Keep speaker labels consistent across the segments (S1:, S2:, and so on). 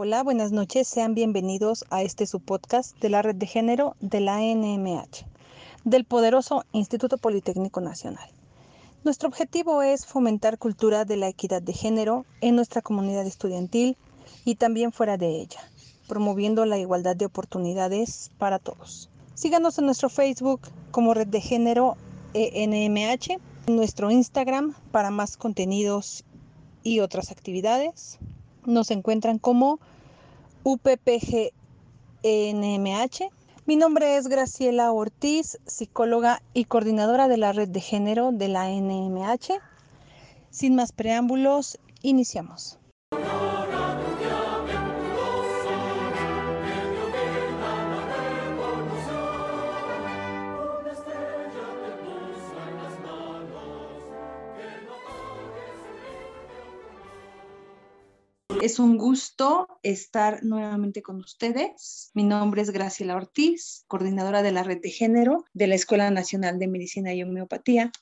S1: Hola, buenas noches. Sean bienvenidos a este subpodcast de la Red de Género de la NMH, del poderoso Instituto Politécnico Nacional. Nuestro objetivo es fomentar cultura de la equidad de género en nuestra comunidad estudiantil y también fuera de ella, promoviendo la igualdad de oportunidades para todos. Síganos en nuestro Facebook como Red de Género ENMH, en nuestro Instagram para más contenidos y otras actividades nos encuentran como UPPGNMH. Mi nombre es Graciela Ortiz, psicóloga y coordinadora de la red de género de la NMH. Sin más preámbulos, iniciamos. Es un gusto estar nuevamente con ustedes. Mi nombre es Graciela Ortiz, coordinadora de la red de género de la Escuela Nacional de Medicina y Homeopatía.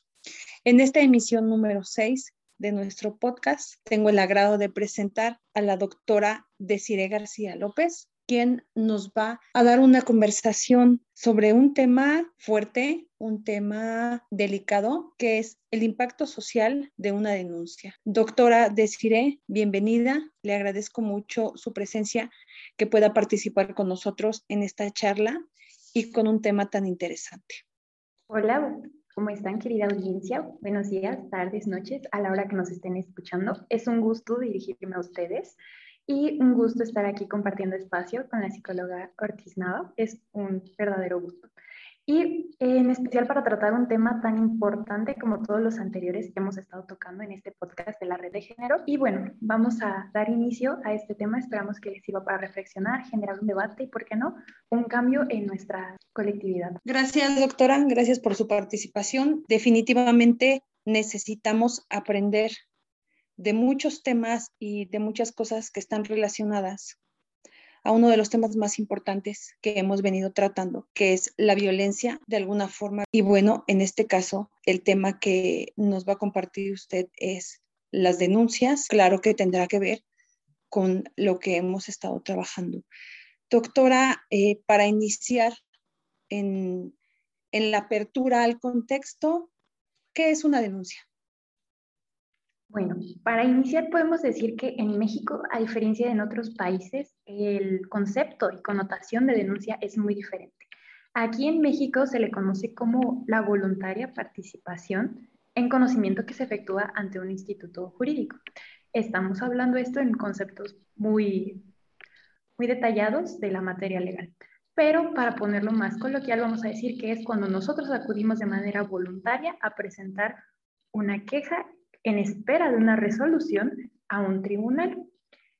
S1: En esta emisión número 6 de nuestro podcast, tengo el agrado de presentar a la doctora Desiree García López, quien nos va a dar una conversación sobre un tema fuerte, un tema delicado, que es el impacto social de una denuncia. Doctora Desiree, bienvenida. Le agradezco mucho su presencia, que pueda participar con nosotros en esta charla y con un tema tan interesante.
S2: Hola, ¿Cómo están, querida audiencia? Buenos días, tardes, noches, a la hora que nos estén escuchando. Es un gusto dirigirme a ustedes y un gusto estar aquí compartiendo espacio con la psicóloga Ortiz Nava. Es un verdadero gusto. Y en especial para tratar un tema tan importante como todos los anteriores que hemos estado tocando en este podcast de la red de género. Y bueno, vamos a dar inicio a este tema. Esperamos que les sirva para reflexionar, generar un debate y, ¿por qué no?, un cambio en nuestra colectividad.
S1: Gracias, doctora. Gracias por su participación. Definitivamente necesitamos aprender de muchos temas y de muchas cosas que están relacionadas a uno de los temas más importantes que hemos venido tratando, que es la violencia de alguna forma. Y bueno, en este caso, el tema que nos va a compartir usted es las denuncias. Claro que tendrá que ver con lo que hemos estado trabajando. Doctora, eh, para iniciar en, en la apertura al contexto, ¿qué es una denuncia?
S2: Bueno, para iniciar podemos decir que en México, a diferencia de en otros países, el concepto y connotación de denuncia es muy diferente. Aquí en México se le conoce como la voluntaria participación en conocimiento que se efectúa ante un instituto jurídico. Estamos hablando esto en conceptos muy, muy detallados de la materia legal. Pero para ponerlo más coloquial, vamos a decir que es cuando nosotros acudimos de manera voluntaria a presentar una queja en espera de una resolución a un tribunal,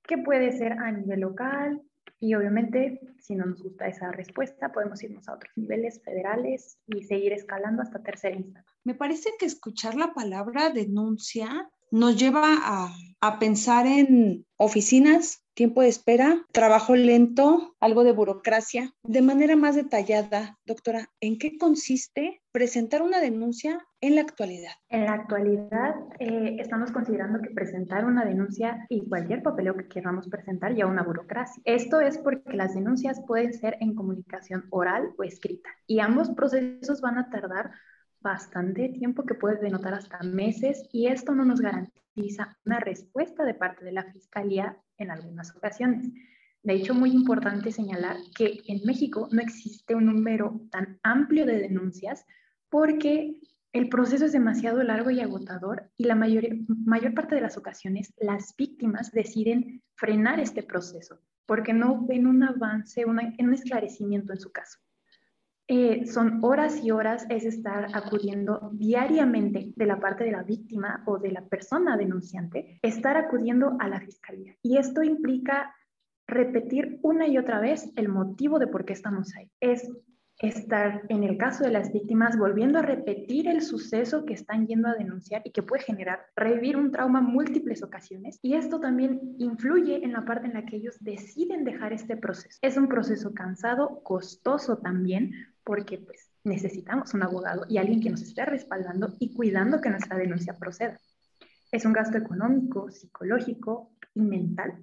S2: que puede ser a nivel local y obviamente si no nos gusta esa respuesta podemos irnos a otros niveles federales y seguir escalando hasta tercera instancia.
S1: Me parece que escuchar la palabra denuncia nos lleva a, pensar en oficinas tiempo de espera, trabajo lento, algo de burocracia. De manera más detallada, doctora, ¿en qué consiste presentar una denuncia en la actualidad?
S2: En la actualidad eh, estamos considerando que presentar una denuncia y cualquier papeleo que queramos presentar ya una burocracia. Esto es porque las denuncias pueden ser en comunicación oral o escrita y ambos procesos van a tardar bastante tiempo que puede denotar hasta meses y esto no nos garantiza una respuesta de parte de la Fiscalía en algunas ocasiones. De hecho, muy importante señalar que en México no existe un número tan amplio de denuncias porque el proceso es demasiado largo y agotador y la mayor, mayor parte de las ocasiones las víctimas deciden frenar este proceso porque no ven un avance, un esclarecimiento en su caso. Eh, son horas y horas, es estar acudiendo diariamente de la parte de la víctima o de la persona denunciante, estar acudiendo a la fiscalía. Y esto implica repetir una y otra vez el motivo de por qué estamos ahí. Es estar, en el caso de las víctimas, volviendo a repetir el suceso que están yendo a denunciar y que puede generar, revivir un trauma múltiples ocasiones. Y esto también influye en la parte en la que ellos deciden dejar este proceso. Es un proceso cansado, costoso también, porque pues necesitamos un abogado y alguien que nos esté respaldando y cuidando que nuestra denuncia proceda. Es un gasto económico, psicológico y mental.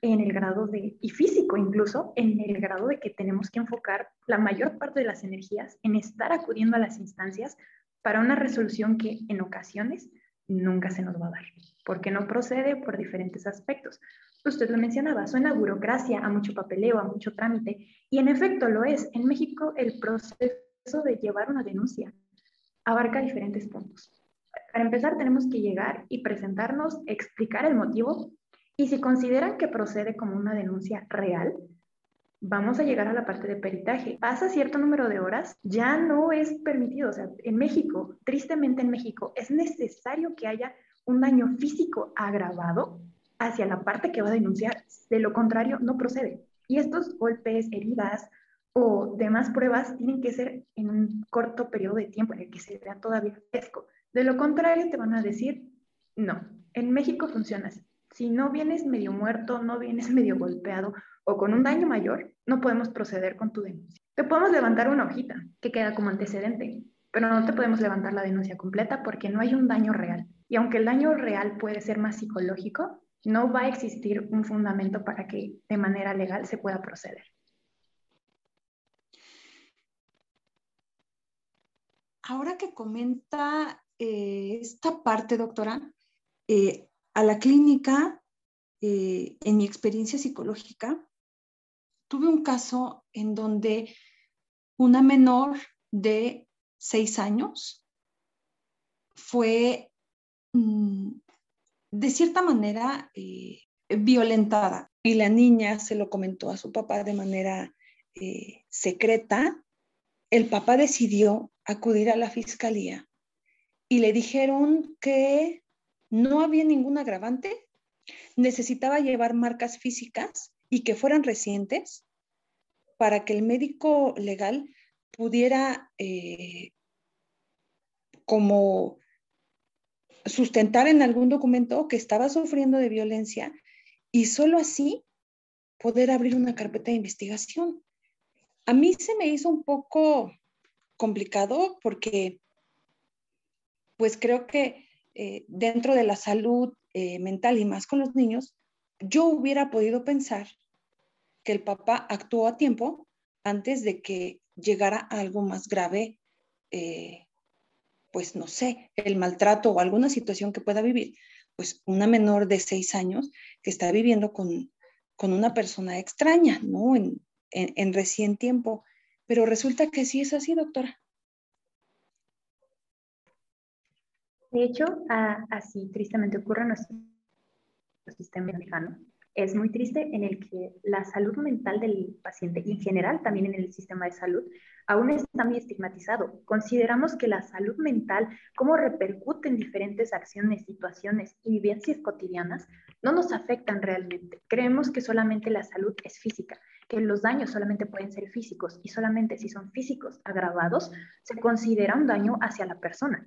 S2: en el grado de, y físico incluso, en el grado de que tenemos que enfocar la mayor parte de las energías en estar acudiendo a las instancias para una resolución que en ocasiones nunca se nos va a dar, porque no procede por diferentes aspectos. Usted lo mencionaba, suena burocracia, a mucho papeleo, a mucho trámite, y en efecto lo es. En México el proceso de llevar una denuncia abarca diferentes puntos. Para empezar, tenemos que llegar y presentarnos, explicar el motivo, y si consideran que procede como una denuncia real, vamos a llegar a la parte de peritaje. Pasa cierto número de horas, ya no es permitido. O sea, en México, tristemente en México, es necesario que haya un daño físico agravado hacia la parte que va a denunciar. De lo contrario, no procede. Y estos golpes, heridas o demás pruebas tienen que ser en un corto periodo de tiempo en el que se vea todavía fresco. De lo contrario, te van a decir, no, en México funciona así. Si no vienes medio muerto, no vienes medio golpeado o con un daño mayor, no podemos proceder con tu denuncia. Te podemos levantar una hojita que queda como antecedente, pero no te podemos levantar la denuncia completa porque no hay un daño real. Y aunque el daño real puede ser más psicológico, no va a existir un fundamento para que de manera legal se pueda proceder.
S1: Ahora que comenta eh, esta parte, doctora, eh, a la clínica, eh, en mi experiencia psicológica, tuve un caso en donde una menor de seis años fue mm, de cierta manera eh, violentada y la niña se lo comentó a su papá de manera eh, secreta. El papá decidió acudir a la fiscalía y le dijeron que no había ningún agravante, necesitaba llevar marcas físicas y que fueran recientes para que el médico legal pudiera eh, como sustentar en algún documento que estaba sufriendo de violencia y solo así poder abrir una carpeta de investigación. A mí se me hizo un poco complicado porque pues creo que eh, dentro de la salud eh, mental y más con los niños, yo hubiera podido pensar que el papá actuó a tiempo antes de que llegara a algo más grave, eh, pues no sé, el maltrato o alguna situación que pueda vivir, pues una menor de seis años que está viviendo con, una persona extraña, ¿no? En, en, recién tiempo. Pero resulta que sí es así, doctora.
S2: De hecho, así tristemente ocurre en nuestro sistema mexicano es muy triste en el que la salud mental del paciente y en general también en el sistema de salud aún está muy estigmatizado. Consideramos que la salud mental, cómo repercute en diferentes acciones, situaciones y vivencias cotidianas, no nos afectan realmente. Creemos que solamente la salud es física, que los daños solamente pueden ser físicos y solamente si son físicos agravados se considera un daño hacia la persona.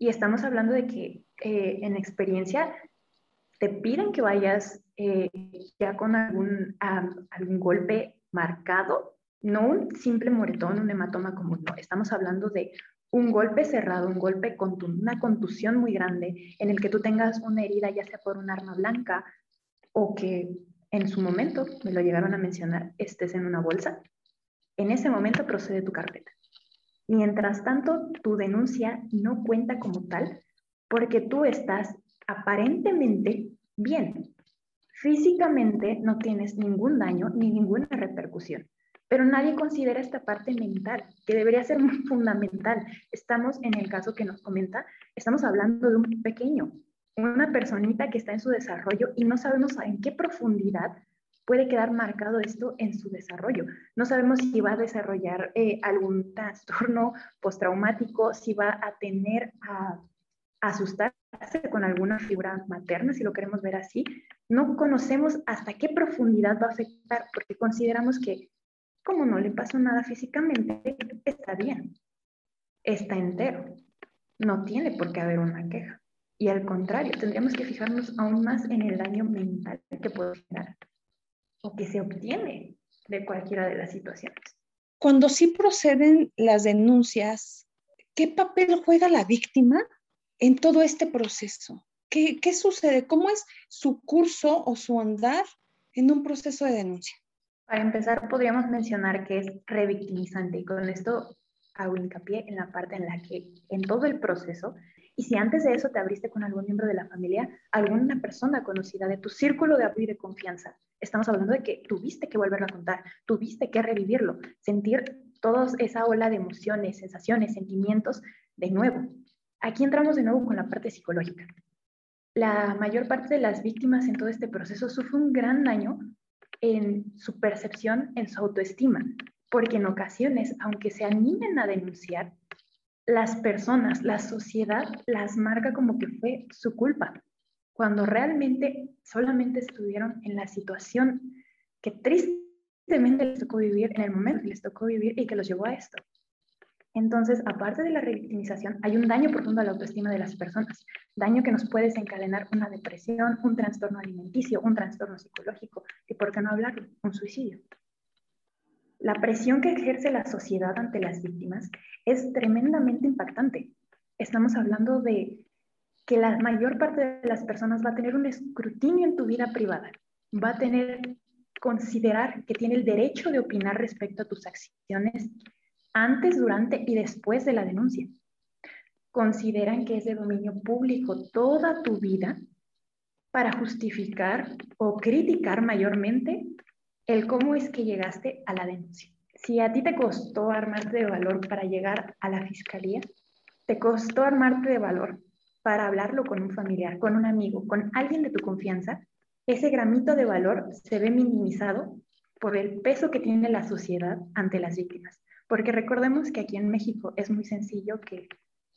S2: Y estamos hablando de que eh, en experiencia te piden que vayas eh, ya con algún, algún golpe marcado, no un simple moretón, un hematoma común, no, estamos hablando de un golpe cerrado, un golpe con una contusión muy grande en el que tú tengas una herida ya sea por un arma blanca o que en su momento, me lo llegaron a mencionar, estés en una bolsa, en ese momento procede tu carpeta. Mientras tanto, tu denuncia no cuenta como tal porque tú estás aparentemente bien. Físicamente no tienes ningún daño ni ninguna repercusión, pero nadie considera esta parte mental, que debería ser fundamental. Estamos, en el caso que nos comenta, estamos hablando de un pequeño, una personita que está en su desarrollo y no sabemos en qué profundidad puede quedar marcado esto en su desarrollo. No sabemos si va a desarrollar eh, algún trastorno postraumático, si va a tener a asustarse con alguna figura materna, si lo queremos ver así, no conocemos hasta qué profundidad va a afectar, porque consideramos que como no le pasó nada físicamente, está bien, está entero, no tiene por qué haber una queja. Y al contrario, tendríamos que fijarnos aún más en el daño mental que puede generar o que se obtiene de cualquiera de las situaciones.
S1: Cuando sí proceden las denuncias, ¿qué papel juega la víctima en todo este proceso? ¿Qué, ¿Qué sucede? ¿Cómo es su curso o su andar en un proceso de denuncia?
S2: Para empezar, podríamos mencionar que es revictimizante y con esto hago hincapié en la parte en la que en todo el proceso, y si antes de eso te abriste con algún miembro de la familia, alguna persona conocida de tu círculo de apoyo y de confianza, estamos hablando de que tuviste que volverlo a contar, tuviste que revivirlo, sentir toda esa ola de emociones, sensaciones, sentimientos de nuevo. Aquí entramos de nuevo con la parte psicológica. La mayor parte de las víctimas en todo este proceso sufre un gran daño en su percepción, en su autoestima, porque en ocasiones, aunque se animen a denunciar, las personas, la sociedad las marca como que fue su culpa, cuando realmente solamente estuvieron en la situación que tristemente les tocó vivir en el momento que les tocó vivir y que los llevó a esto. Entonces, aparte de la revictimización, hay un daño profundo a la autoestima de las personas, daño que nos puede desencadenar una depresión, un trastorno alimenticio, un trastorno psicológico y, por qué no hablarlo, un suicidio. La presión que ejerce la sociedad ante las víctimas es tremendamente impactante. Estamos hablando de que la mayor parte de las personas va a tener un escrutinio en tu vida privada, va a tener considerar que tiene el derecho de opinar respecto a tus acciones antes, durante y después de la denuncia. Consideran que es de dominio público toda tu vida para justificar o criticar mayormente el cómo es que llegaste a la denuncia. Si a ti te costó armarte de valor para llegar a la fiscalía, te costó armarte de valor para hablarlo con un familiar, con un amigo, con alguien de tu confianza, ese gramito de valor se ve minimizado por el peso que tiene la sociedad ante las víctimas. Porque recordemos que aquí en México es muy sencillo que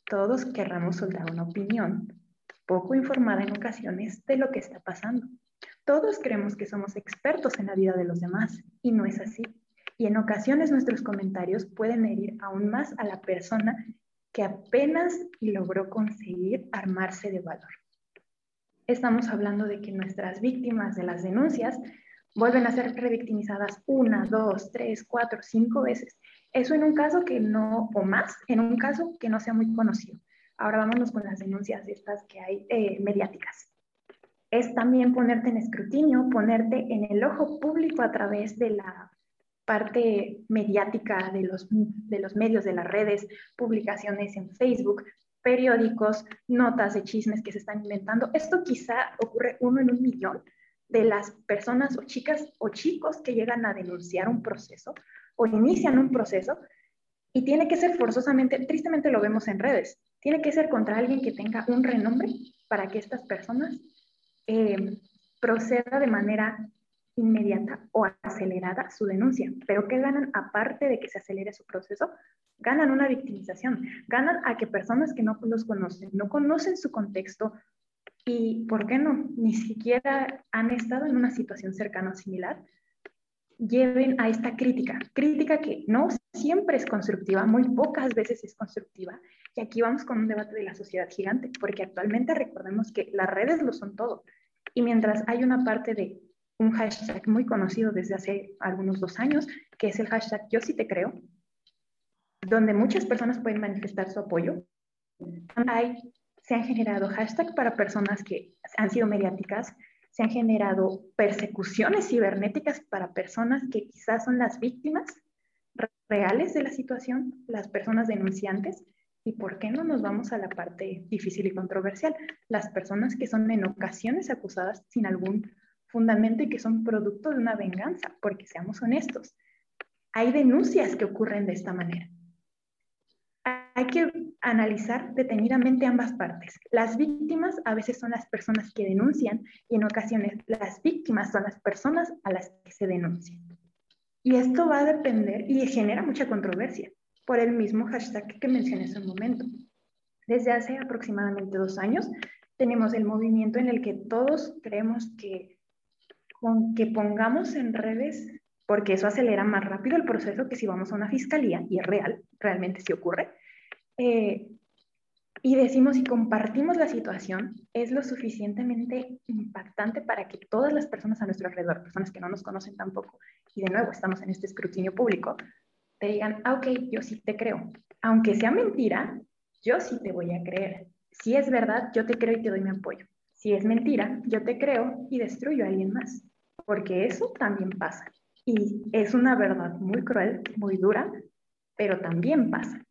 S2: todos querramos soltar una opinión, poco informada en ocasiones, de lo que está pasando. Todos creemos que somos expertos en la vida de los demás y no es así. Y en ocasiones nuestros comentarios pueden herir aún más a la persona que apenas logró conseguir armarse de valor. Estamos hablando de que nuestras víctimas de las denuncias vuelven a ser revictimizadas una, dos, tres, cuatro, cinco veces eso en un caso que no, o más, en un caso que no sea muy conocido. Ahora vámonos con las denuncias estas que hay eh, mediáticas. Es también ponerte en escrutinio, ponerte en el ojo público a través de la parte mediática de los, de los medios, de las redes, publicaciones en Facebook, periódicos, notas de chismes que se están inventando. Esto quizá ocurre uno en un millón de las personas o chicas o chicos que llegan a denunciar un proceso o inician un proceso y tiene que ser forzosamente, tristemente lo vemos en redes, tiene que ser contra alguien que tenga un renombre para que estas personas eh, proceda de manera inmediata o acelerada su denuncia. Pero ¿qué ganan aparte de que se acelere su proceso? Ganan una victimización, ganan a que personas que no los conocen, no conocen su contexto y, ¿por qué no? Ni siquiera han estado en una situación cercana o similar, lleven a esta crítica, crítica que no siempre es constructiva, muy pocas veces es constructiva. Y aquí vamos con un debate de la sociedad gigante, porque actualmente recordemos que las redes lo son todo. Y mientras hay una parte de un hashtag muy conocido desde hace algunos dos años, que es el hashtag Yo sí te creo, donde muchas personas pueden manifestar su apoyo, hay, se han generado hashtags para personas que han sido mediáticas, se han generado persecuciones cibernéticas para personas que quizás son las víctimas reales de la situación, las personas denunciantes. ¿Y por qué no nos vamos a la parte difícil y controversial? Las personas que son en ocasiones acusadas sin algún fundamento y que son producto de una venganza, porque seamos honestos, hay denuncias que ocurren de esta manera hay que analizar detenidamente ambas partes. Las víctimas a veces son las personas que denuncian y en ocasiones las víctimas son las personas a las que se denuncian. Y esto va a depender y genera mucha controversia por el mismo hashtag que mencioné hace un momento. Desde hace aproximadamente dos años tenemos el movimiento en el que todos creemos que con que pongamos en redes, porque eso acelera más rápido el proceso que si vamos a una fiscalía, y es real, realmente sí ocurre, eh, y decimos y compartimos la situación, es lo suficientemente impactante para que todas las personas a nuestro alrededor, personas que no nos conocen tampoco, y de nuevo estamos en este escrutinio público, te digan, ah, ok, yo sí te creo. Aunque sea mentira, yo sí te voy a creer. Si es verdad, yo te creo y te doy mi apoyo. Si es mentira, yo te creo y destruyo a alguien más, porque eso también pasa. Y es una verdad muy cruel, muy dura, pero también pasa.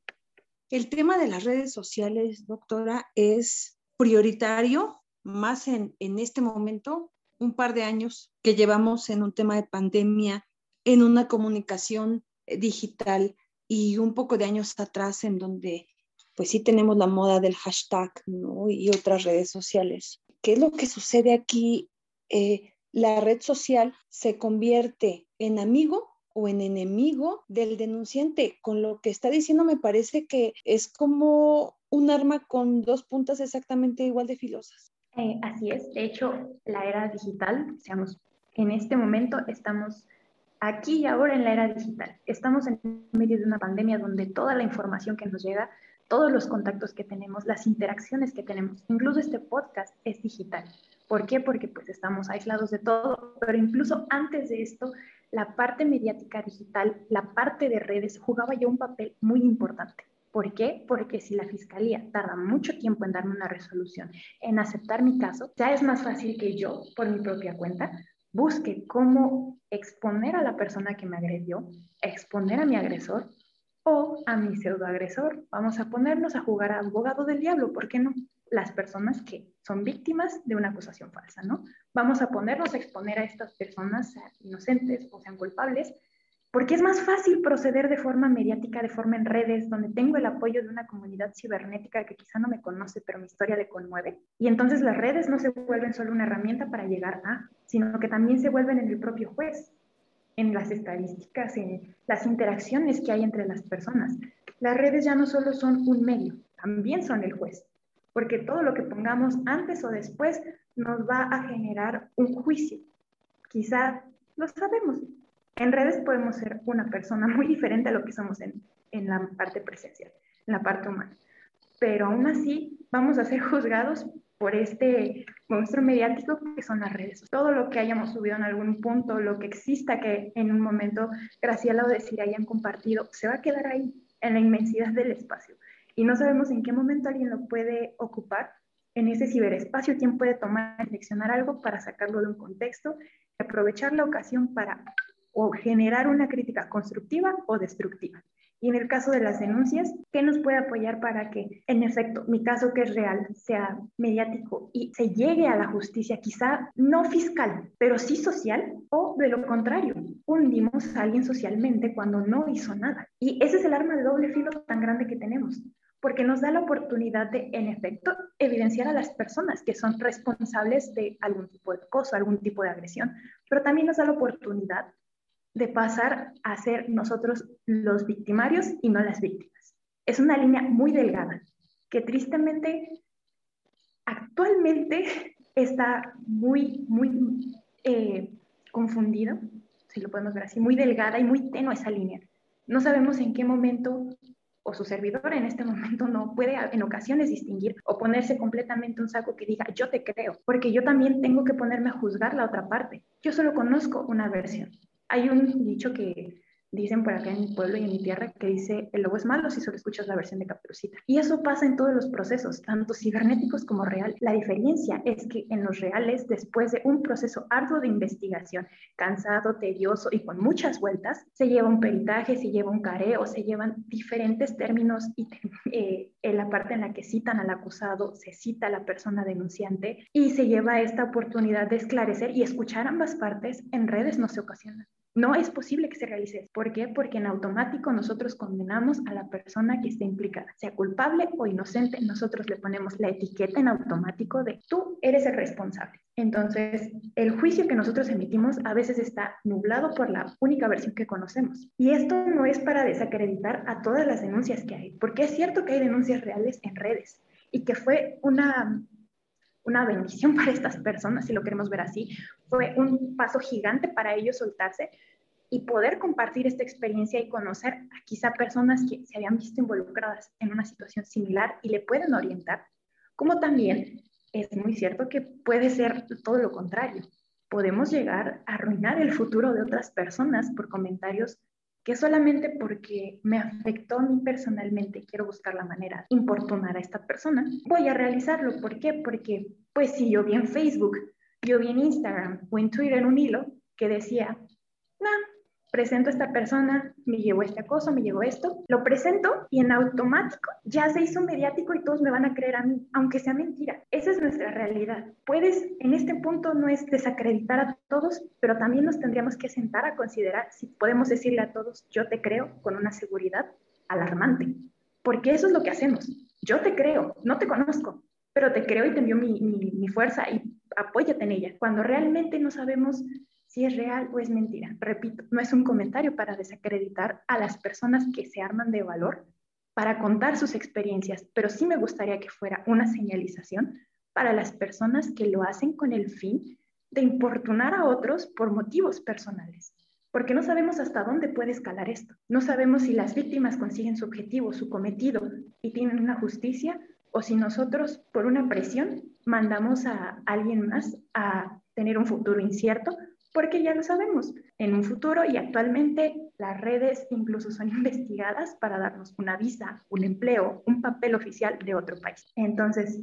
S1: El tema de las redes sociales, doctora, es prioritario más en, en este momento, un par de años que llevamos en un tema de pandemia, en una comunicación eh, digital y un poco de años atrás en donde pues sí tenemos la moda del hashtag ¿no? y otras redes sociales. ¿Qué es lo que sucede aquí? Eh, la red social se convierte en amigo o en enemigo del denunciante. Con lo que está diciendo me parece que es como un arma con dos puntas exactamente igual de filosas.
S2: Eh, así es. De hecho, la era digital, seamos, en este momento estamos aquí y ahora en la era digital. Estamos en medio de una pandemia donde toda la información que nos llega, todos los contactos que tenemos, las interacciones que tenemos, incluso este podcast es digital. ¿Por qué? Porque pues estamos aislados de todo, pero incluso antes de esto, la parte mediática digital, la parte de redes jugaba ya un papel muy importante. ¿Por qué? Porque si la fiscalía tarda mucho tiempo en darme una resolución, en aceptar mi caso, ya es más fácil que yo, por mi propia cuenta, busque cómo exponer a la persona que me agredió, exponer a mi agresor o a mi pseudoagresor. Vamos a ponernos a jugar a abogado del diablo, ¿por qué no? Las personas que son víctimas de una acusación falsa, ¿no? Vamos a ponernos a exponer a estas personas, inocentes o sean culpables, porque es más fácil proceder de forma mediática, de forma en redes, donde tengo el apoyo de una comunidad cibernética que quizá no me conoce, pero mi historia le conmueve. Y entonces las redes no se vuelven solo una herramienta para llegar a, sino que también se vuelven en el propio juez, en las estadísticas, en las interacciones que hay entre las personas. Las redes ya no solo son un medio, también son el juez, porque todo lo que pongamos antes o después nos va a generar un juicio. Quizá lo sabemos, en redes podemos ser una persona muy diferente a lo que somos en, en la parte presencial, en la parte humana. Pero aún así vamos a ser juzgados por este monstruo mediático que son las redes. Todo lo que hayamos subido en algún punto, lo que exista que en un momento Graciela o decir hayan compartido, se va a quedar ahí, en la inmensidad del espacio. Y no sabemos en qué momento alguien lo puede ocupar en ese ciberespacio, quién puede tomar, seleccionar algo para sacarlo de un contexto y aprovechar la ocasión para o generar una crítica constructiva o destructiva. Y en el caso de las denuncias, ¿qué nos puede apoyar para que, en efecto, mi caso que es real sea mediático y se llegue a la justicia, quizá no fiscal, pero sí social? O de lo contrario, hundimos a alguien socialmente cuando no hizo nada. Y ese es el arma de doble filo tan grande que tenemos porque nos da la oportunidad de, en efecto, evidenciar a las personas que son responsables de algún tipo de acoso, algún tipo de agresión, pero también nos da la oportunidad de pasar a ser nosotros los victimarios y no las víctimas. Es una línea muy delgada que tristemente actualmente está muy, muy eh, confundida, si lo podemos ver así, muy delgada y muy tenue esa línea. No sabemos en qué momento o su servidor en este momento no puede en ocasiones distinguir o ponerse completamente un saco que diga yo te creo, porque yo también tengo que ponerme a juzgar la otra parte. Yo solo conozco una versión. Hay un dicho que dicen por acá en mi pueblo y en mi tierra que dice, el lobo es malo si solo escuchas la versión de Caperucita. Y eso pasa en todos los procesos, tanto cibernéticos como real. La diferencia es que en los reales, después de un proceso arduo de investigación, cansado, tedioso y con muchas vueltas, se lleva un peritaje, se lleva un careo, se llevan diferentes términos y eh, en la parte en la que citan al acusado, se cita a la persona denunciante y se lleva esta oportunidad de esclarecer y escuchar ambas partes en redes no se ocasiona. No es posible que se realice. ¿Por qué? Porque en automático nosotros condenamos a la persona que esté implicada, sea culpable o inocente, nosotros le ponemos la etiqueta en automático de tú eres el responsable. Entonces, el juicio que nosotros emitimos a veces está nublado por la única versión que conocemos. Y esto no es para desacreditar a todas las denuncias que hay, porque es cierto que hay denuncias reales en redes y que fue una una bendición para estas personas, si lo queremos ver así. Fue un paso gigante para ellos soltarse y poder compartir esta experiencia y conocer a quizá personas que se habían visto involucradas en una situación similar y le pueden orientar, como también es muy cierto que puede ser todo lo contrario. Podemos llegar a arruinar el futuro de otras personas por comentarios que solamente porque me afectó a mí personalmente, quiero buscar la manera de importunar a esta persona, voy a realizarlo. ¿Por qué? Porque, pues si yo vi en Facebook, yo vi en Instagram o en Twitter un hilo que decía, no, presento a esta persona, me llevó este acoso, me llevó esto, lo presento y en automático ya se hizo mediático y todos me van a creer a mí, aunque sea mentira. Esa es nuestra realidad. Puedes, en este punto no es desacreditar a todos, pero también nos tendríamos que sentar a considerar si podemos decirle a todos, yo te creo con una seguridad alarmante, porque eso es lo que hacemos. Yo te creo, no te conozco, pero te creo y te envío mi, mi, mi fuerza y apóyate en ella. Cuando realmente no sabemos si es real o es mentira. Repito, no es un comentario para desacreditar a las personas que se arman de valor para contar sus experiencias, pero sí me gustaría que fuera una señalización para las personas que lo hacen con el fin de importunar a otros por motivos personales. Porque no sabemos hasta dónde puede escalar esto. No sabemos si las víctimas consiguen su objetivo, su cometido y tienen una justicia o si nosotros, por una presión, mandamos a alguien más a tener un futuro incierto porque ya lo sabemos, en un futuro y actualmente las redes incluso son investigadas para darnos una visa, un empleo, un papel oficial de otro país. Entonces,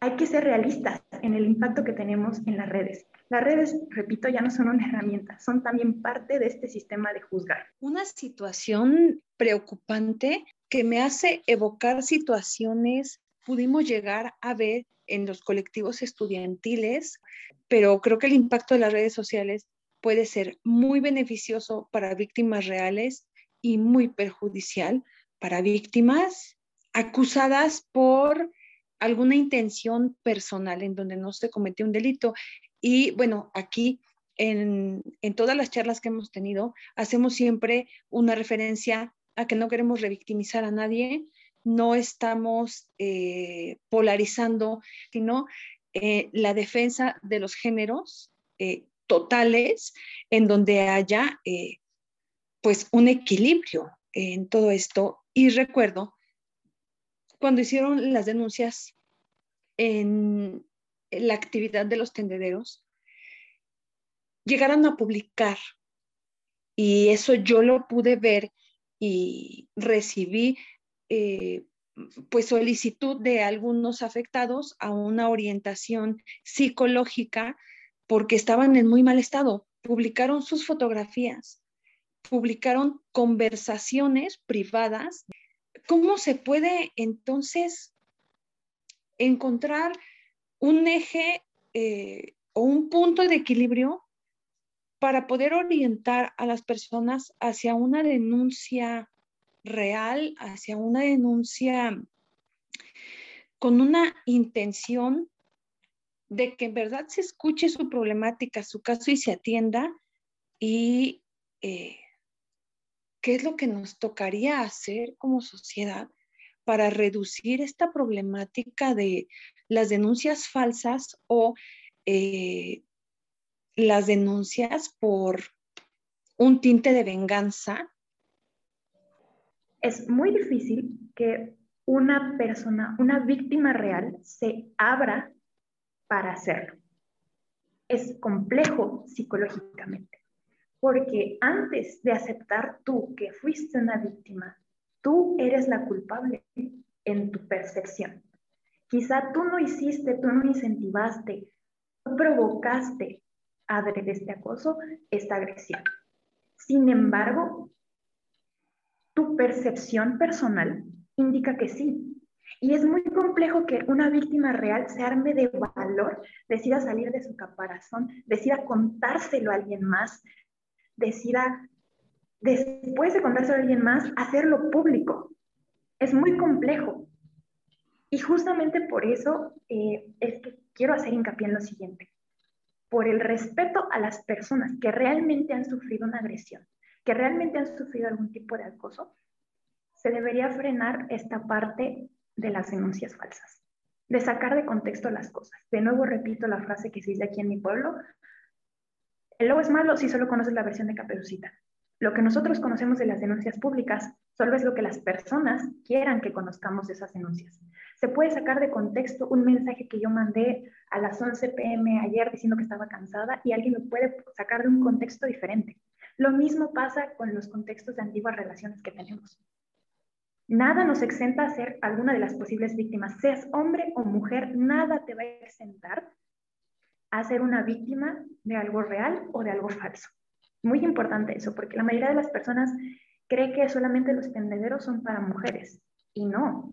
S2: hay que ser realistas en el impacto que tenemos en las redes. Las redes, repito, ya no son una herramienta, son también parte de este sistema de juzgar.
S1: Una situación preocupante que me hace evocar situaciones, pudimos llegar a ver en los colectivos estudiantiles, pero creo que el impacto de las redes sociales puede ser muy beneficioso para víctimas reales y muy perjudicial para víctimas acusadas por alguna intención personal en donde no se cometió un delito. Y bueno, aquí en, todas las charlas que hemos tenido, hacemos siempre una referencia a que no queremos revictimizar a nadie, no estamos eh, polarizando, sino eh, la defensa de los géneros eh, totales en donde haya eh, pues un equilibrio en todo esto. Y recuerdo cuando hicieron las denuncias en la actividad de los tendederos, llegaron a publicar y eso yo lo pude ver y recibí eh, pues solicitud de algunos afectados a una orientación psicológica porque estaban en muy mal estado. Publicaron sus fotografías, publicaron conversaciones privadas. ¿Cómo se puede entonces encontrar un eje eh, o un punto de equilibrio para poder orientar a las personas hacia una denuncia real, hacia una denuncia con una intención de que en verdad se escuche su problemática, su caso y se atienda y eh, qué es lo que nos tocaría hacer como sociedad para reducir esta problemática de las denuncias falsas o eh, las denuncias por un tinte de venganza.
S2: Es muy difícil que una persona, una víctima real, se abra para hacerlo. Es complejo psicológicamente, porque antes de aceptar tú que fuiste una víctima, tú eres la culpable en tu percepción. Quizá tú no hiciste, tú no incentivaste, no provocaste a este acoso, esta agresión. Sin embargo, tu percepción personal indica que sí, y es muy complejo que una víctima real se arme de valor, decida salir de su caparazón, decida contárselo a alguien más, decida, después de contárselo a alguien más, hacerlo público. Es muy complejo. Y justamente por eso eh, es que quiero hacer hincapié en lo siguiente. Por el respeto a las personas que realmente han sufrido una agresión, que realmente han sufrido algún tipo de acoso, se debería frenar esta parte de las denuncias falsas, de sacar de contexto las cosas. De nuevo repito la frase que se dice aquí en mi pueblo, el lobo es malo si solo conoces la versión de Caperucita. Lo que nosotros conocemos de las denuncias públicas solo es lo que las personas quieran que conozcamos de esas denuncias. Se puede sacar de contexto un mensaje que yo mandé a las 11 pm ayer diciendo que estaba cansada y alguien lo puede sacar de un contexto diferente.
S3: Lo mismo pasa con los contextos de antiguas relaciones que tenemos. Nada nos exenta a ser alguna de las posibles víctimas, seas hombre o mujer, nada te va a exentar a ser una víctima de algo real o de algo falso. Muy importante eso, porque la mayoría de las personas cree que solamente los tendederos son para mujeres y no.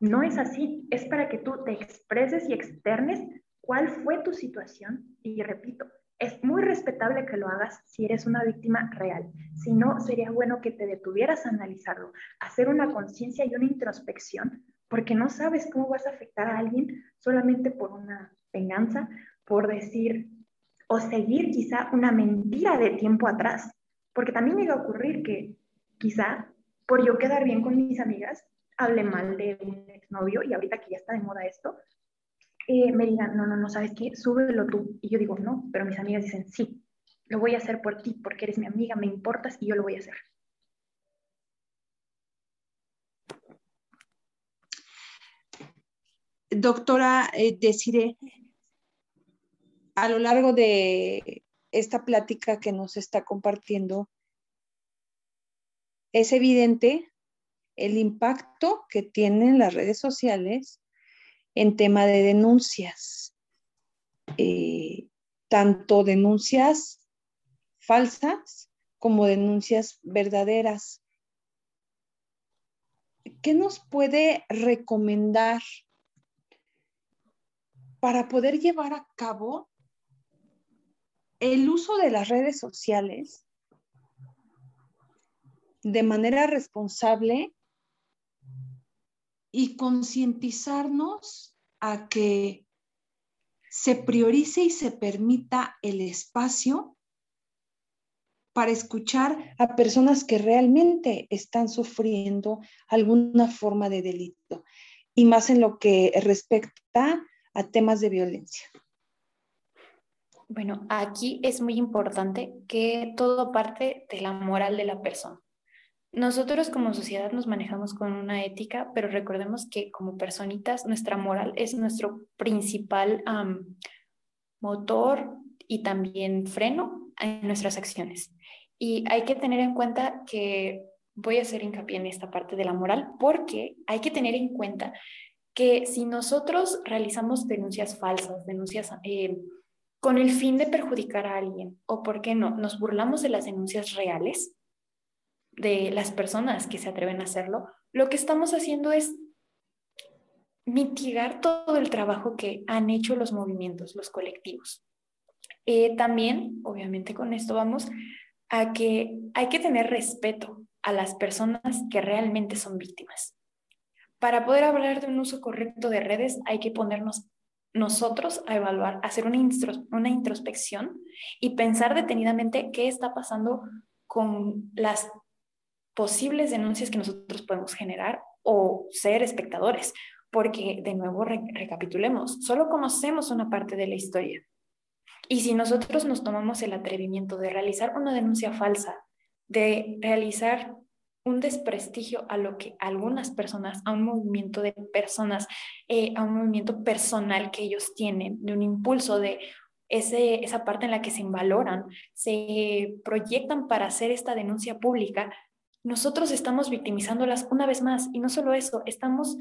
S3: No es así, es para que tú te expreses y externes cuál fue tu situación y repito, es muy respetable que lo hagas si eres una víctima real. Si no, sería bueno que te detuvieras a analizarlo, hacer una conciencia y una introspección, porque no sabes cómo vas a afectar a alguien solamente por una venganza, por decir o seguir quizá una mentira de tiempo atrás. Porque también llega a ocurrir que quizá por yo quedar bien con mis amigas, hable mal de un exnovio y ahorita que ya está de moda esto, eh, me no, no, no, ¿sabes qué? Súbelo tú. Y yo digo, no, pero mis amigas dicen, sí, lo voy a hacer por ti, porque eres mi amiga, me importas y yo lo voy a hacer.
S1: Doctora eh, a lo largo de esta plática que nos está compartiendo, es evidente el impacto que tienen las redes sociales en tema de denuncias, eh, tanto denuncias falsas como denuncias verdaderas. ¿Qué nos puede recomendar para poder llevar a cabo el uso de las redes sociales de manera responsable y concientizarnos a que se priorice y se permita el espacio para escuchar a personas que realmente están sufriendo alguna forma de delito y más en lo que respecta a temas de violencia.
S2: Bueno, aquí es muy importante que todo parte de la moral de la persona. Nosotros como sociedad nos manejamos con una ética, pero recordemos que como personitas nuestra moral es nuestro principal motor y también freno en nuestras acciones. Y hay que tener en cuenta que voy a hacer hincapié en esta parte de la moral porque hay que tener en cuenta que si nosotros realizamos denuncias falsas, denuncias eh, con el fin de perjudicar a alguien, o por qué no, nos burlamos de las denuncias reales, de las personas que se atreven a hacerlo, lo que estamos haciendo es mitigar todo el trabajo que han hecho los movimientos, los colectivos. Eh, también, obviamente con esto vamos a que hay que tener respeto a las personas que realmente son víctimas. Para poder hablar de un uso correcto de redes hay que ponernos nosotros a evaluar, hacer una, una introspección y pensar detenidamente qué está pasando con las posibles denuncias que nosotros podemos generar o ser espectadores, porque de nuevo recapitulemos, solo conocemos una parte de la historia. Y si nosotros nos tomamos el atrevimiento de realizar una denuncia falsa, de realizar un desprestigio a lo que algunas personas, a un movimiento de personas, eh, a un movimiento personal que ellos tienen, de un impulso de ese, esa parte en la que se invaloran, se proyectan para hacer esta denuncia pública, nosotros estamos victimizándolas una vez más. Y no solo eso, estamos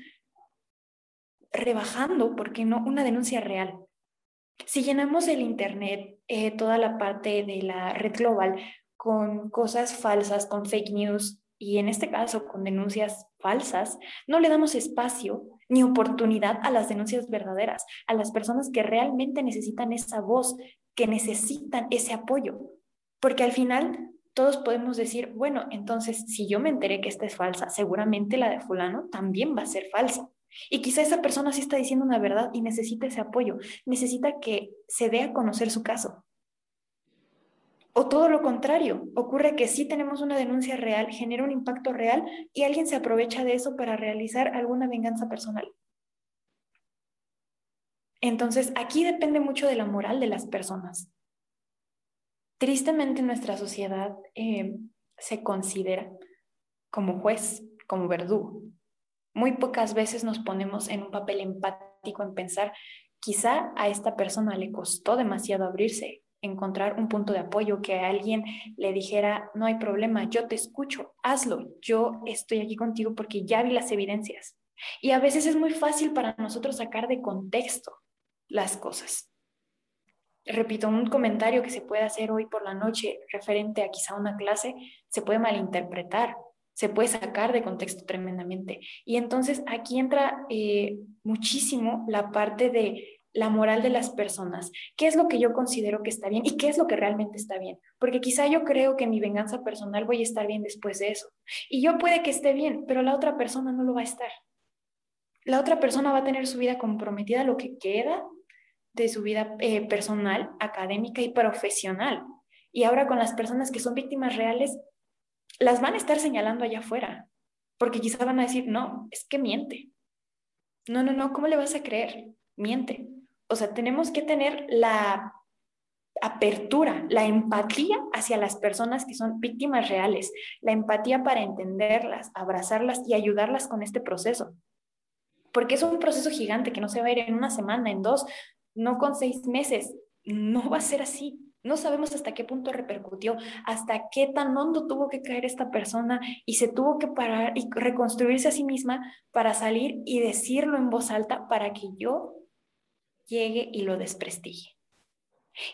S2: rebajando, porque no, una denuncia real. Si llenamos el Internet, eh, toda la parte de la red global, con cosas falsas, con fake news, y en este caso con denuncias falsas, no le damos espacio ni oportunidad a las denuncias verdaderas, a las personas que realmente necesitan esa voz, que necesitan ese apoyo. Porque al final todos podemos decir, bueno, entonces si yo me enteré que esta es falsa, seguramente la de fulano también va a ser falsa. Y quizá esa persona sí está diciendo una verdad y necesita ese apoyo, necesita que se dé a conocer su caso. O todo lo contrario, ocurre que sí tenemos una denuncia real, genera un impacto real y alguien se aprovecha de eso para realizar alguna venganza personal. Entonces, aquí depende mucho de la moral de las personas. Tristemente nuestra sociedad eh, se considera como juez, como verdugo. Muy pocas veces nos ponemos en un papel empático en pensar, quizá a esta persona le costó demasiado abrirse encontrar un punto de apoyo, que alguien le dijera, no hay problema, yo te escucho, hazlo, yo estoy aquí contigo porque ya vi las evidencias. Y a veces es muy fácil para nosotros sacar de contexto las cosas. Repito, un comentario que se puede hacer hoy por la noche referente a quizá una clase se puede malinterpretar, se puede sacar de contexto tremendamente. Y entonces aquí entra eh, muchísimo la parte de la moral de las personas, qué es lo que yo considero que está bien y qué es lo que realmente está bien, porque quizá yo creo que mi venganza personal voy a estar bien después de eso. Y yo puede que esté bien, pero la otra persona no lo va a estar. La otra persona va a tener su vida comprometida, lo que queda de su vida eh, personal, académica y profesional. Y ahora con las personas que son víctimas reales, las van a estar señalando allá afuera, porque quizá van a decir, no, es que miente. No, no, no, ¿cómo le vas a creer? Miente. O sea, tenemos que tener la apertura, la empatía hacia las personas que son víctimas reales, la empatía para entenderlas, abrazarlas y ayudarlas con este proceso. Porque es un proceso gigante que no se va a ir en una semana, en dos, no con seis meses. No va a ser así. No sabemos hasta qué punto repercutió, hasta qué tan hondo tuvo que caer esta persona y se tuvo que parar y reconstruirse a sí misma para salir y decirlo en voz alta para que yo llegue y lo desprestigie.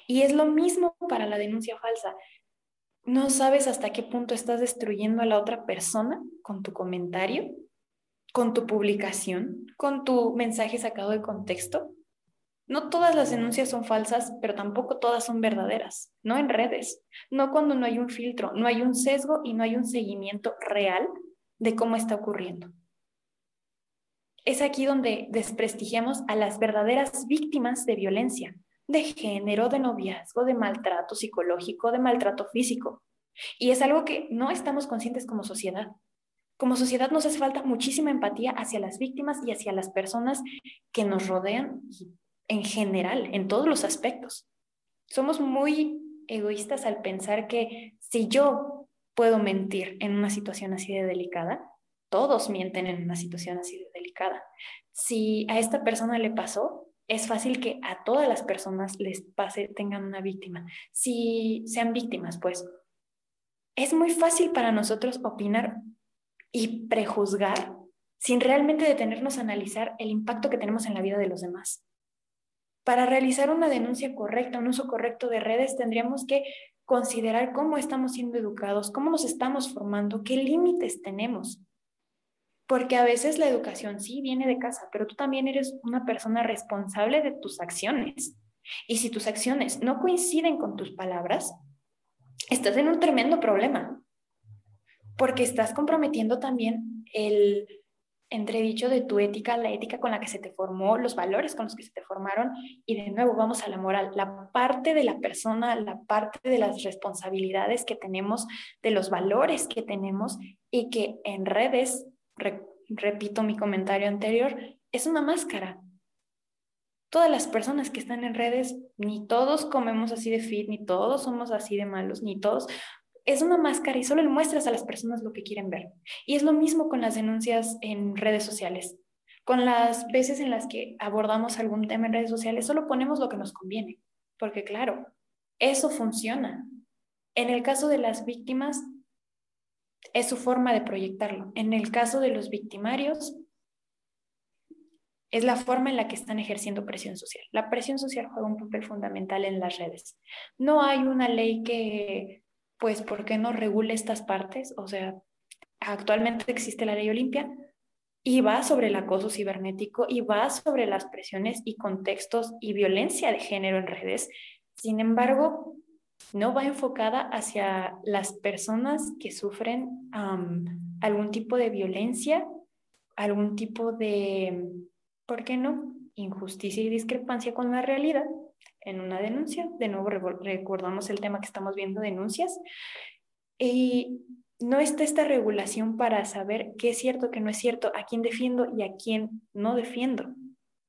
S2: Y es lo mismo para la denuncia falsa. No sabes hasta qué punto estás destruyendo a la otra persona con tu comentario, con tu publicación, con tu mensaje sacado de contexto. No todas las denuncias son falsas, pero tampoco todas son verdaderas, no en redes, no cuando no hay un filtro, no hay un sesgo y no hay un seguimiento real de cómo está ocurriendo es aquí donde desprestigiamos a las verdaderas víctimas de violencia, de género, de noviazgo, de maltrato psicológico, de maltrato físico. Y es algo que no estamos conscientes como sociedad. Como sociedad nos hace falta muchísima empatía hacia las víctimas y hacia las personas que nos rodean en general, en todos los aspectos. Somos muy egoístas al pensar que si yo puedo mentir en una situación así de delicada, todos mienten en una situación así de delicada. Si a esta persona le pasó, es fácil que a todas las personas les pase, tengan una víctima. Si sean víctimas, pues es muy fácil para nosotros opinar y prejuzgar sin realmente detenernos a analizar el impacto que tenemos en la vida de los demás. Para realizar una denuncia correcta, un uso correcto de redes, tendríamos que considerar cómo estamos siendo educados, cómo nos estamos formando, qué límites tenemos. Porque a veces la educación sí viene de casa, pero tú también eres una persona responsable de tus acciones. Y si tus acciones no coinciden con tus palabras, estás en un tremendo problema. Porque estás comprometiendo también el entredicho de tu ética, la ética con la que se te formó, los valores con los que se te formaron. Y de nuevo vamos a la moral, la parte de la persona, la parte de las responsabilidades que tenemos, de los valores que tenemos y que en redes repito mi comentario anterior, es una máscara. Todas las personas que están en redes, ni todos comemos así de fit, ni todos somos así de malos, ni todos. Es una máscara y solo le muestras a las personas lo que quieren ver. Y es lo mismo con las denuncias en redes sociales. Con las veces en las que abordamos algún tema en redes sociales, solo ponemos lo que nos conviene. Porque claro, eso funciona. En el caso de las víctimas, es su forma de proyectarlo. En el caso de los victimarios, es la forma en la que están ejerciendo presión social. La presión social juega un papel fundamental en las redes. No hay una ley que, pues, ¿por qué no regule estas partes? O sea, actualmente existe la ley Olimpia y va sobre el acoso cibernético y va sobre las presiones y contextos y violencia de género en redes. Sin embargo, no va enfocada hacia las personas que sufren algún tipo de violencia, algún tipo de, ¿por qué no? Injusticia y discrepancia con la realidad en una denuncia. De nuevo recordamos el tema que estamos viendo, denuncias. Y no está esta regulación para saber qué es cierto, qué no es cierto, a quién defiendo y a quién no defiendo.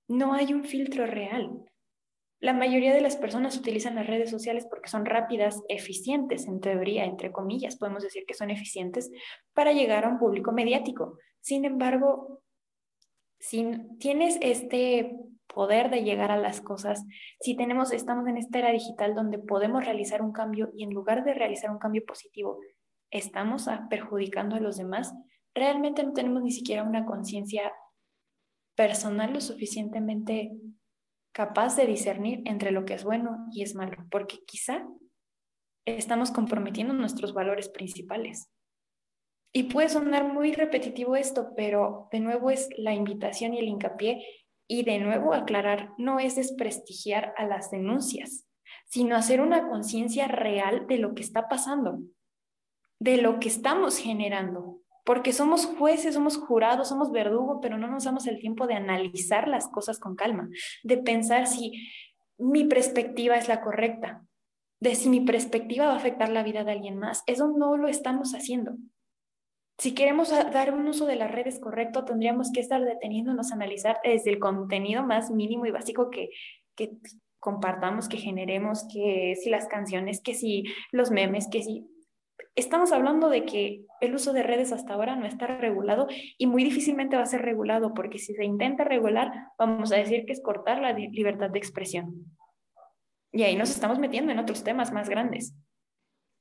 S2: No hay un filtro real. La mayoría de las personas utilizan las redes sociales porque son rápidas, eficientes, en teoría, entre comillas, podemos decir que son eficientes para llegar a un público mediático. Sin embargo, si tienes este poder de llegar a las cosas, si tenemos, estamos en esta era digital donde podemos realizar un cambio y en lugar de realizar un cambio positivo, estamos perjudicando a los demás, realmente no tenemos ni siquiera una conciencia personal lo suficientemente capaz de discernir entre lo que es bueno y es malo, porque quizá estamos comprometiendo nuestros valores principales. Y puede sonar muy repetitivo esto, pero de nuevo es la invitación y el hincapié y de nuevo aclarar, no es desprestigiar a las denuncias, sino hacer una conciencia real de lo que está pasando, de lo que estamos generando, porque somos jueces, somos jurados, somos verdugo, pero no nos damos el tiempo de analizar las cosas con calma, de pensar si mi perspectiva es la correcta, de si mi perspectiva va a afectar la vida de alguien más. Eso no lo estamos haciendo. Si queremos dar un uso de las redes correcto, tendríamos que estar deteniéndonos a analizar desde el contenido más mínimo y básico que, compartamos, que generemos, que si las canciones, que si los memes, que si... Estamos hablando de que el uso de redes hasta ahora no está regulado y muy difícilmente va a ser regulado porque si se intenta regular, vamos a decir que es cortar la libertad de expresión. Y ahí nos estamos metiendo en otros temas más grandes.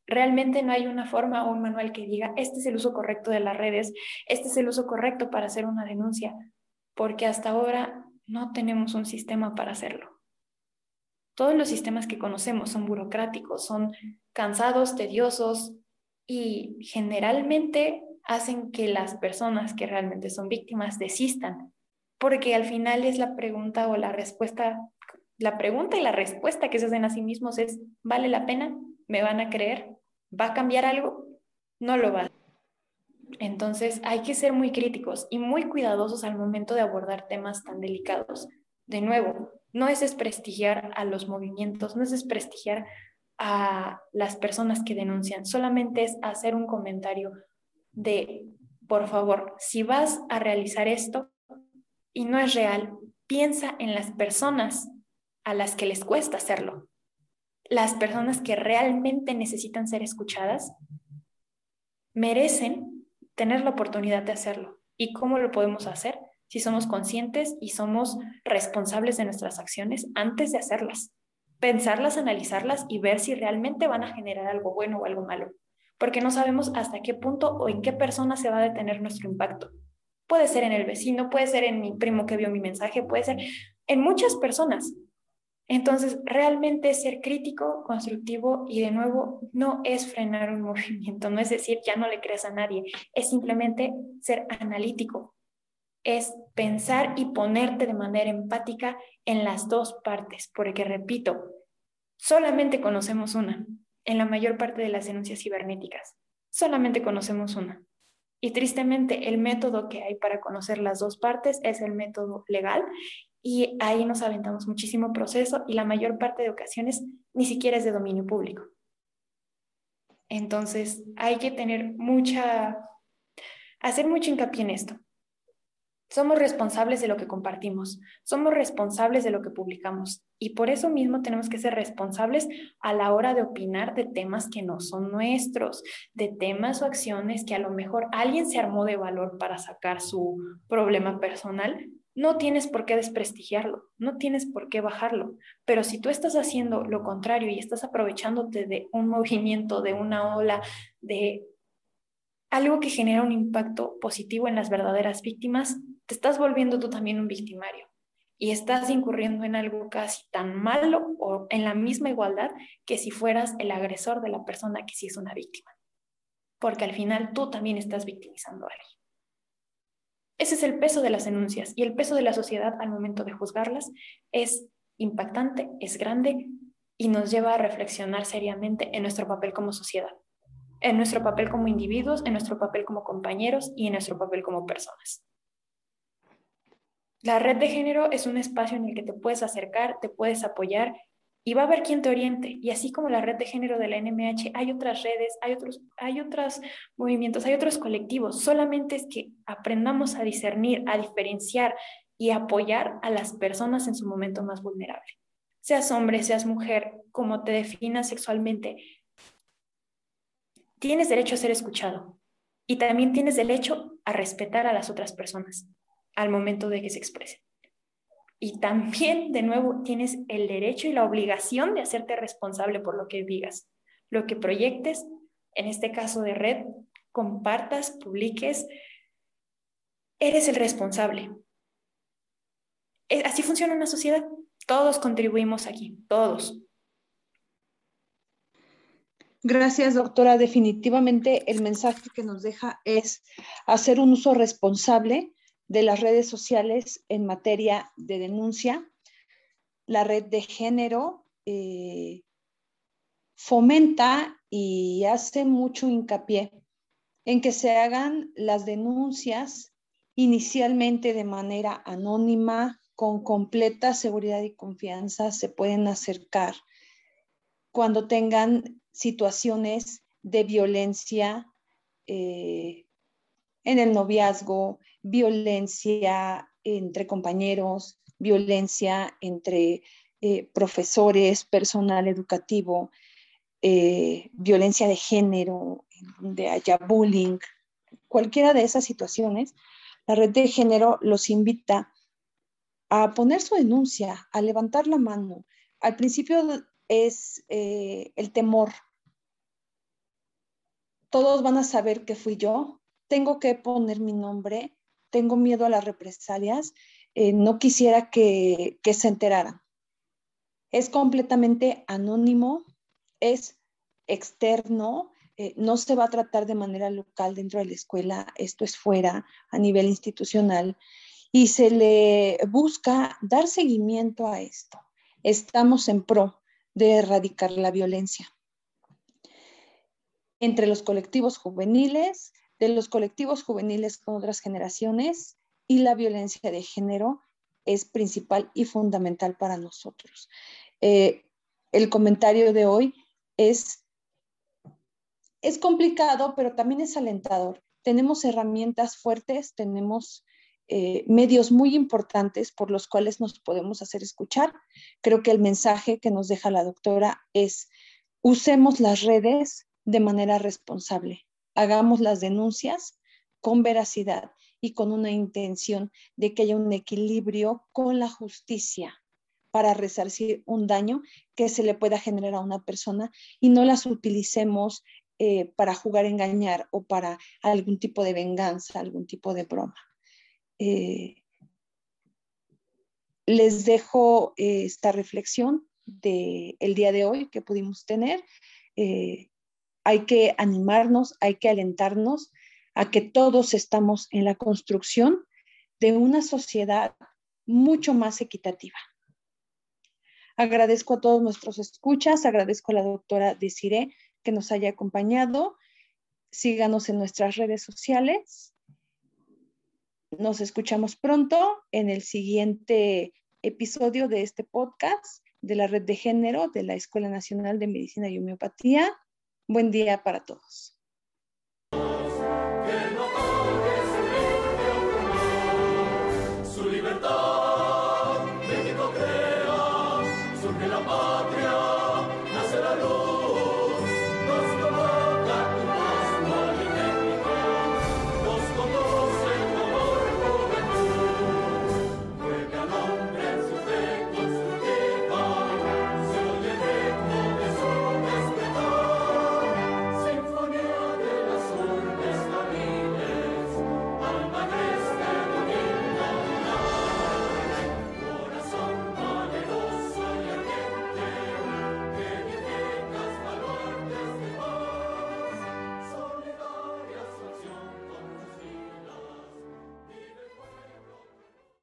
S2: Realmente no hay una forma o un manual que diga, este es el uso correcto de las redes, este es el uso correcto para hacer una denuncia, porque hasta ahora no tenemos un sistema para hacerlo. Todos los sistemas que conocemos son burocráticos, son cansados, tediosos y generalmente hacen que las personas que realmente son víctimas desistan, porque al final es la pregunta o la respuesta, la pregunta y la respuesta que se hacen a sí mismos es, ¿vale la pena? ¿Me van a creer? ¿Va a cambiar algo? No lo va. Entonces hay que ser muy críticos y muy cuidadosos al momento de abordar temas tan delicados. De nuevo, no es desprestigiar a los movimientos, no es desprestigiar a las personas que denuncian, solamente es hacer un comentario de, por favor, si vas a realizar esto y no es real, piensa en las personas a las que les cuesta hacerlo las personas que realmente necesitan ser escuchadas merecen tener la oportunidad de hacerlo. ¿Y cómo lo podemos hacer? Si somos conscientes y somos responsables de nuestras acciones antes de hacerlas. Pensarlas, analizarlas y ver si realmente van a generar algo bueno o algo malo. Porque no sabemos hasta qué punto o en qué persona se va a detener nuestro impacto. Puede ser en el vecino, puede ser en mi primo que vio mi mensaje, puede ser en muchas personas. Entonces, realmente ser crítico, constructivo y de nuevo no es frenar un movimiento, no es decir, ya no le creas a nadie, es simplemente ser analítico, es pensar y ponerte de manera empática en las dos partes, porque repito, solamente conocemos una en la mayor parte de las denuncias cibernéticas, solamente conocemos una. Y tristemente el método que hay para conocer las dos partes es el método legal y ahí nos aventamos muchísimo proceso y la mayor parte de ocasiones ni siquiera es de dominio público. Entonces hay que tener mucha, hacer mucho hincapié en esto. Somos responsables de lo que compartimos, somos responsables de lo que publicamos y por eso mismo tenemos que ser responsables a la hora de opinar de temas que no son nuestros, de temas o acciones que a lo mejor alguien se armó de valor para sacar su problema personal, no tienes por qué desprestigiarlo, no tienes por qué bajarlo, pero si tú estás haciendo lo contrario y estás aprovechándote de un movimiento, de una ola, de algo que genera un impacto positivo en las verdaderas víctimas, te estás volviendo tú también un victimario y estás incurriendo en algo casi tan malo o en la misma igualdad que si fueras el agresor de la persona que sí es una víctima. Porque al final tú también estás victimizando a alguien. Ese es el peso de las denuncias y el peso de la sociedad al momento de juzgarlas es impactante, es grande y nos lleva a reflexionar seriamente en nuestro papel como sociedad, en nuestro papel como individuos, en nuestro papel como compañeros y en nuestro papel como personas. La red de género es un espacio en el que te puedes acercar, te puedes apoyar y va a haber quien te oriente. Y así como la red de género de la NMH, hay otras redes, hay otros, hay otros movimientos, hay otros colectivos. Solamente es que aprendamos a discernir, a diferenciar y apoyar a las personas en su momento más vulnerable. Seas hombre, seas mujer, como te definas sexualmente, tienes derecho a ser escuchado y también tienes derecho a respetar a las otras personas al momento de que se expresen.
S4: Y también, de nuevo, tienes el derecho y la obligación de hacerte responsable por lo que digas, lo que proyectes, en este caso de red, compartas, publiques, eres el responsable. Así funciona una sociedad. Todos contribuimos aquí, todos.
S1: Gracias, doctora. Definitivamente el mensaje que nos deja es hacer un uso responsable de las redes sociales en materia de denuncia. La red de género eh, fomenta y hace mucho hincapié en que se hagan las denuncias inicialmente de manera anónima, con completa seguridad y confianza, se pueden acercar cuando tengan situaciones de violencia eh, en el noviazgo, violencia entre compañeros, violencia entre eh, profesores, personal educativo, eh, violencia de género, donde haya bullying, cualquiera de esas situaciones, la red de género los invita a poner su denuncia, a levantar la mano. Al principio es eh, el temor. Todos van a saber que fui yo, tengo que poner mi nombre, tengo miedo a las represalias, eh, no quisiera que, se enteraran. Es completamente anónimo, es externo, eh, no se va a tratar de manera local dentro de la escuela, esto es fuera, a nivel institucional, y se le busca dar seguimiento a esto. Estamos en pro de erradicar la violencia. Entre los colectivos juveniles, de los colectivos juveniles con otras generaciones y la violencia de género es principal y fundamental para nosotros. Eh, el comentario de hoy es es complicado, pero también es alentador. Tenemos herramientas fuertes, tenemos eh, medios muy importantes por los cuales nos podemos hacer escuchar. Creo que el mensaje que nos deja la doctora es, usemos las redes de manera responsable, hagamos las denuncias con veracidad y con una intención de que haya un equilibrio con la justicia para resarcir un daño que se le pueda generar a una persona y no las utilicemos eh, para jugar engañar o para algún tipo de venganza, algún tipo de broma. Eh, les dejo eh, esta reflexión del el día de hoy que pudimos tener. Hay que animarnos, hay que alentarnos a que todos estamos en la construcción de una sociedad mucho más equitativa. Agradezco a todos nuestros escuchas, agradezco a la doctora Desiree que nos haya acompañado. Síganos en nuestras redes sociales. Nos escuchamos pronto en el siguiente episodio de este podcast de la Red de Género de la Escuela Nacional de Medicina y Homeopatía. Buen día para todos.